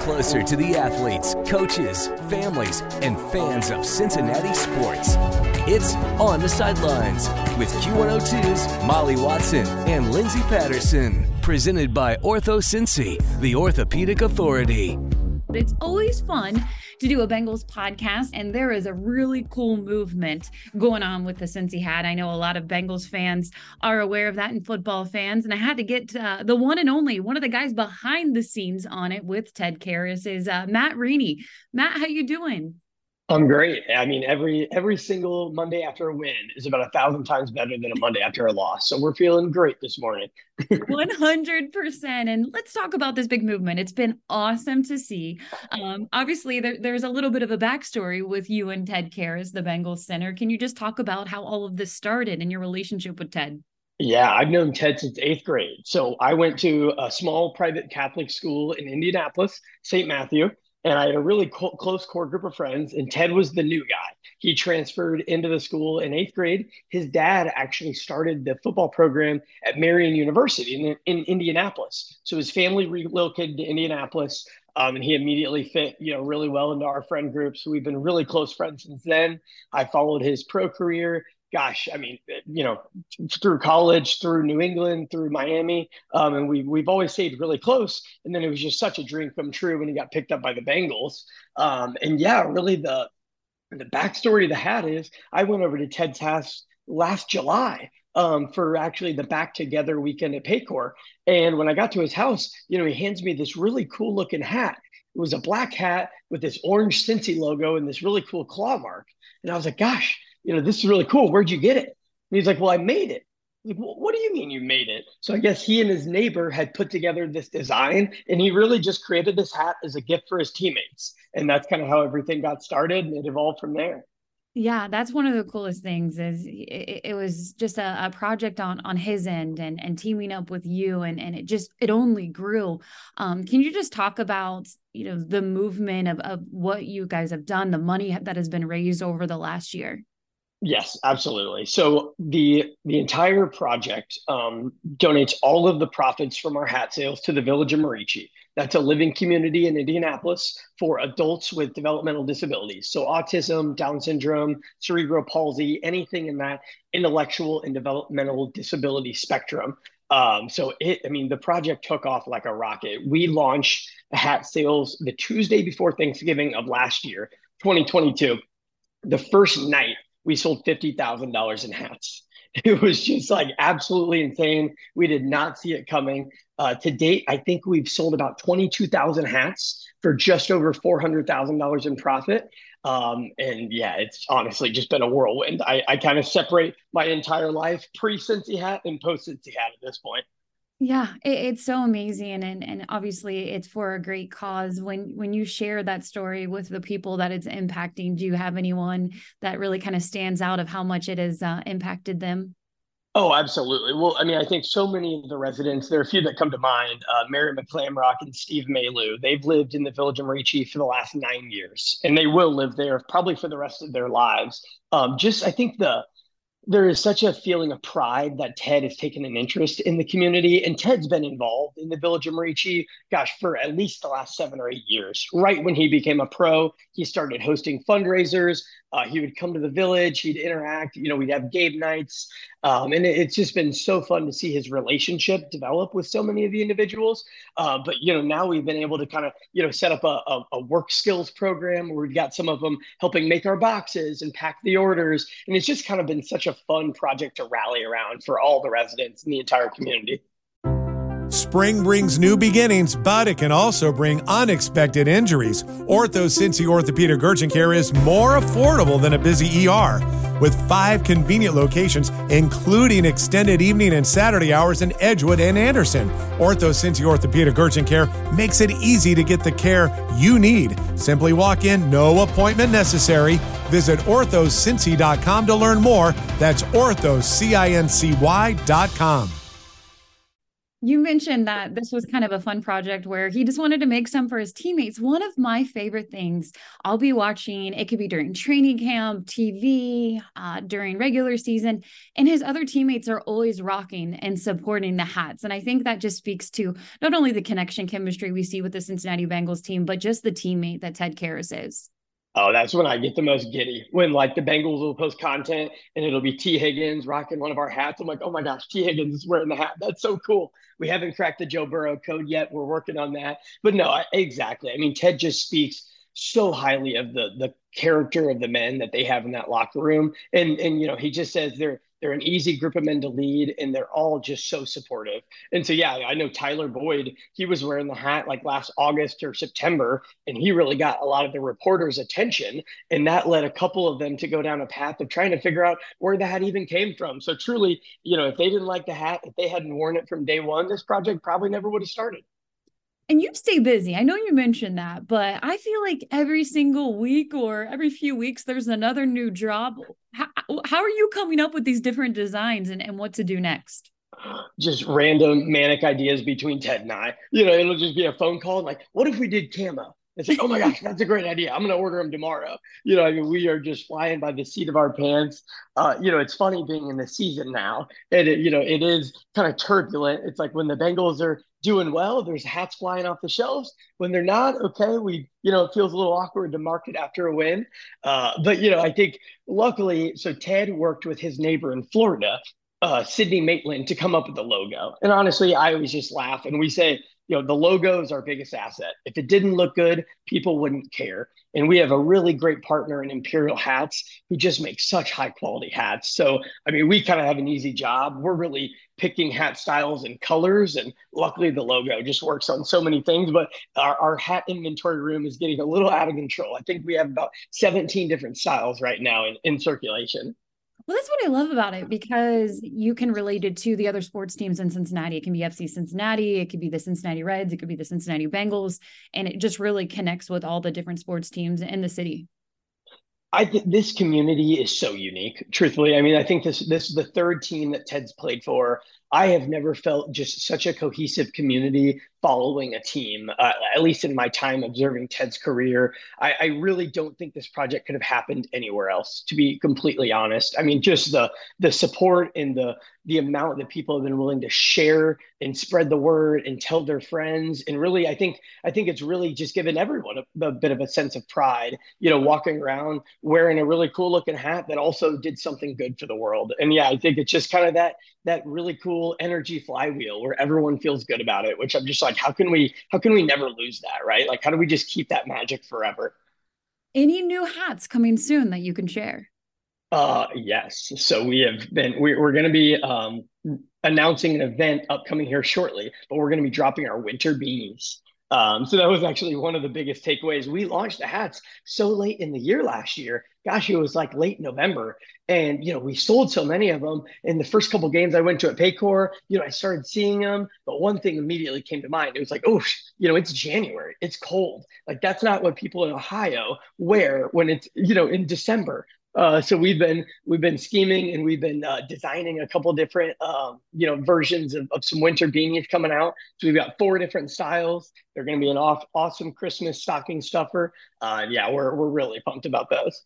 closer to the athletes, coaches, families, and fans of Cincinnati sports. It's On the Sidelines with Q102's Molly Watson and Lindsay Patterson. Presented by Ortho Cincy, the orthopedic authority. It's always fun to do a Bengals podcast, and there is a really cool movement going on with the Cincy hat. I know a lot of Bengals fans are aware of that and football fans, and I had to get uh, the one and only one of the guys behind the scenes on it with Ted Karras is uh, Matt Reine. Matt, how you doing? I'm great. I mean, every every single Monday after a win is about a thousand times better than a Monday after a loss. So we're feeling great this morning. One hundred percent. And let's talk about this big movement. It's been awesome to see. Um, obviously, there, there's a little bit of a backstory with you and Ted Karras, the Bengals center. Can you just talk about how all of this started and your relationship with Ted? Yeah, I've known Ted since eighth grade. So I went to a small private Catholic school in Indianapolis, St. Matthew and I had a really co- close core group of friends, and Ted was the new guy. He transferred into the school in eighth grade. His dad actually started the football program at Marian University in, in Indianapolis. So his family relocated to Indianapolis, um, and he immediately fit, you know, really well into our friend group. So we've been really close friends since then. I followed his pro career gosh, I mean, you know, through college, through New England, through Miami, um, and we we've always stayed really close. And then it was just such a dream come true when he got picked up by the Bengals. Um, and yeah, really the the backstory of the hat is I went over to Ted's house last July um, for actually the back together weekend at Paycor. And when I got to his house, you know, he hands me this really cool looking hat. It was a black hat with this orange Cincy logo and this really cool claw mark. And I was like, gosh, you know, this is really cool. Where'd you get it? And he's like, well, I made it. Like, well, what do you mean you made it? So I guess he and his neighbor had put together this design, and he really just created this hat as a gift for his teammates. And that's kind of how everything got started, and it evolved from there. Yeah, that's one of the coolest things. Is it, it was just a, a, project on on his end, and and teaming up with you, and and it just it only grew. Um, can you just talk about you know the movement of of what you guys have done, the money that has been raised over the last year? Yes, absolutely. So the the entire project um, donates all of the profits from our hat sales to the Village of Merici. That's a living community in Indianapolis for adults with developmental disabilities. So autism, Down syndrome, cerebral palsy, anything in that intellectual and developmental disability spectrum. Um, so it, I mean, the project took off like a rocket. We launched hat sales the Tuesday before Thanksgiving of last year, 2022. The first night we sold $50,000 in hats. It was just like absolutely insane. We did not see it coming. Uh, to date, I think we've sold about 22,000 hats for just over $400,000 in profit. Um, and yeah, it's honestly just been a whirlwind. I, I kind of separate my entire life pre Cincy hat and post Cincy hat at this point. Yeah, it, it's so amazing, and and obviously it's for a great cause. When when you share that story with the people that it's impacting, do you have anyone that really kind of stands out of how much it has uh, impacted them? Oh, absolutely. Well, I mean, I think so many of the residents, there are a few that come to mind, uh, Mary McClamrock and Steve Maylou. They've lived in the village of Merici for the last nine years, and they will live there probably for the rest of their lives. Um, just, I think the there is such a feeling of pride that Ted has taken an interest in the community. And Ted's been involved in the Village of Merici, gosh, for at least the last seven or eight years. Right when he became a pro, he started hosting fundraisers. Uh, he would come to the village, he'd interact, you know, we'd have game nights. Um, and it, it's just been so fun to see his relationship develop with so many of the individuals. Uh, but, you know, now we've been able to kind of, you know, set up a, a, a work skills program where we've got some of them helping make our boxes and pack the orders. And it's just kind of been such a fun project to rally around for all the residents in the entire community. Spring brings new beginnings, but it can also bring unexpected injuries. Ortho Cincy Orthopedic Urgent Care is more affordable than a busy ER. With five convenient locations, including extended evening and Saturday hours in Edgewood and Anderson, Ortho Cincy Orthopedic Urgent Care makes it easy to get the care you need. Simply walk in, no appointment necessary. Visit orthocincy.com to learn more. That's orthocincy.com. You mentioned that this was kind of a fun project where he just wanted to make some for his teammates. One of my favorite things I'll be watching, it could be during training camp, TV, uh, during regular season, and his other teammates are always rocking and supporting the hats. And I think that just speaks to not only the connection chemistry we see with the Cincinnati Bengals team, but just the teammate that Ted Karras is. Oh, that's when I get the most giddy. When like the Bengals will post content and it'll be T. Higgins rocking one of our hats. I'm like, oh my gosh, T. Higgins is wearing the hat. That's so cool. We haven't cracked the Joe Burrow code yet. We're working on that. But no, I, exactly. I mean, Ted just speaks so highly of the the character of the men that they have in that locker room. And and you know, he just says they're they're an easy group of men to lead, and they're all just so supportive. And so, yeah, I know Tyler Boyd, he was wearing the hat like last August or September, and he really got a lot of the reporters' attention. And that led a couple of them to go down a path of trying to figure out where the hat even came from. So, truly, you know, if they didn't like the hat, if they hadn't worn it from day one, this project probably never would have started and you stay busy. I know you mentioned that, but I feel like every single week or every few weeks there's another new job. How, how are you coming up with these different designs and, and what to do next? Just random manic ideas between Ted and I. You know, it'll just be a phone call like, what if we did camo? It's like, oh my gosh, that's a great idea. I'm going to order them tomorrow. You know, I mean, we are just flying by the seat of our pants. Uh, you know, it's funny being in the season now. And, it, you know, it is kind of turbulent. It's like when the Bengals are doing well, there's hats flying off the shelves. When they're not, okay, we, you know, it feels a little awkward to market after a win. Uh, but, you know, I think luckily, so Ted worked with his neighbor in Florida, uh, Sydney Maitland, to come up with the logo. And honestly, I always just laugh and we say, you know the logo is our biggest asset. If it didn't look good people wouldn't care. And we have a really great partner in imperial hats. Who just makes such high quality hats. So i mean we kind of have an easy job. We're really picking hat styles and colors and luckily the logo just works on so many things. But our, our hat inventory room is getting a little out of control. I think we have about 17 different styles right now in, in circulation well, that's what I love about it because you can relate it to the other sports teams in Cincinnati. It can be FC Cincinnati, it could be the Cincinnati Reds, it could be the Cincinnati Bengals, and it just really connects with all the different sports teams in the city. I think this community is so unique. Truthfully, I mean, I think this this is the third team that Ted's played for. I have never felt just such a cohesive community following a team, uh, at least in my time observing Ted's career. I, I, really don't think this project could have happened anywhere else, to be completely honest. I mean, just the the support and the the amount that people have been willing to share and spread the word and tell their friends. And really, I think I think it's really just given everyone a, a bit of a sense of pride, you know, walking around wearing a really cool looking hat that also did something good for the world. And yeah, I think it's just kind of that that really cool energy flywheel where everyone feels good about it, which I'm just like, how can we how can we never lose that, right? Like how do we just keep that magic forever? Any new hats coming soon that you can share? Uh yes. So we have been we, we're going to be um announcing an event upcoming here shortly, but we're going to be dropping our winter beanies. Um, so that was actually one of the biggest takeaways. We launched the hats so late in the year last year. Gosh, it was like late November, and you know we sold so many of them. In the first couple games I went to at Paycor, you know I started seeing them, but one thing immediately came to mind. It was like, oh, you know, it's January, it's cold. Like that's not what people in Ohio wear when it's you know in December. Uh, so we've been we've been scheming and we've been uh, designing a couple different um, you know versions of, of some winter beanies coming out. So we've got four different styles. They're going to be an off, awesome Christmas stocking stuffer. Uh, yeah, we're we're really pumped about those.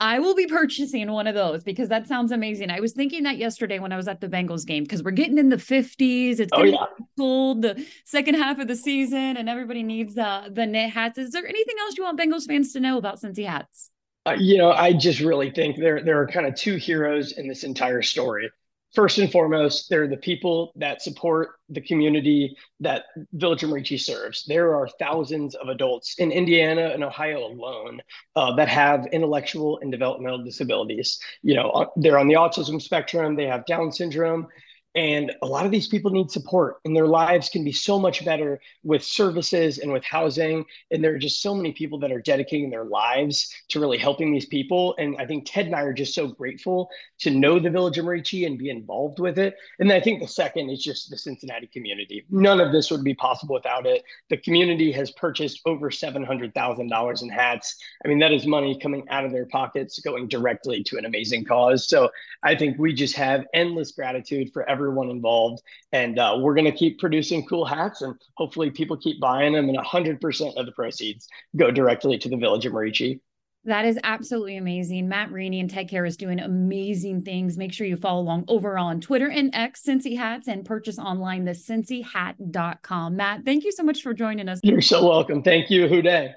I will be purchasing one of those because that sounds amazing. I was thinking that yesterday when I was at the Bengals game because we're getting in the 50s. It's oh, yeah. cold the second half of the season, and everybody needs uh, the knit hats. Is there anything else you want Bengals fans to know about Cincy hats? Uh, you know, I just really think there there are kind of two heroes in this entire story. First and foremost, they're the people that support the community that Village of serves. There are thousands of adults in Indiana and Ohio alone uh, that have intellectual and developmental disabilities. You know, uh, they're on the autism spectrum, they have Down syndrome, and a lot of these people need support, and their lives can be so much better with services and with housing. And there are just so many people that are dedicating their lives to really helping these people. And I think Ted and I are just so grateful to know the Village of Merici and be involved with it. And I think the second is just the Cincinnati community. None of this would be possible without it. The community has purchased over $700,000 in hats. I mean, that is money coming out of their pockets, going directly to an amazing cause. So I think we just have endless gratitude for everyone everyone involved. And uh, we're going to keep producing cool hats and hopefully people keep buying them. And 100% of the proceeds go directly to the Village of Merici. That is absolutely amazing. Matt Reine and Ted Karras doing amazing things. Make sure you follow along over on Twitter and X, Cincy Hats, and purchase online the cincyhat.com. Matt, thank you so much for joining us. You're so welcome. Thank you. Who Dey.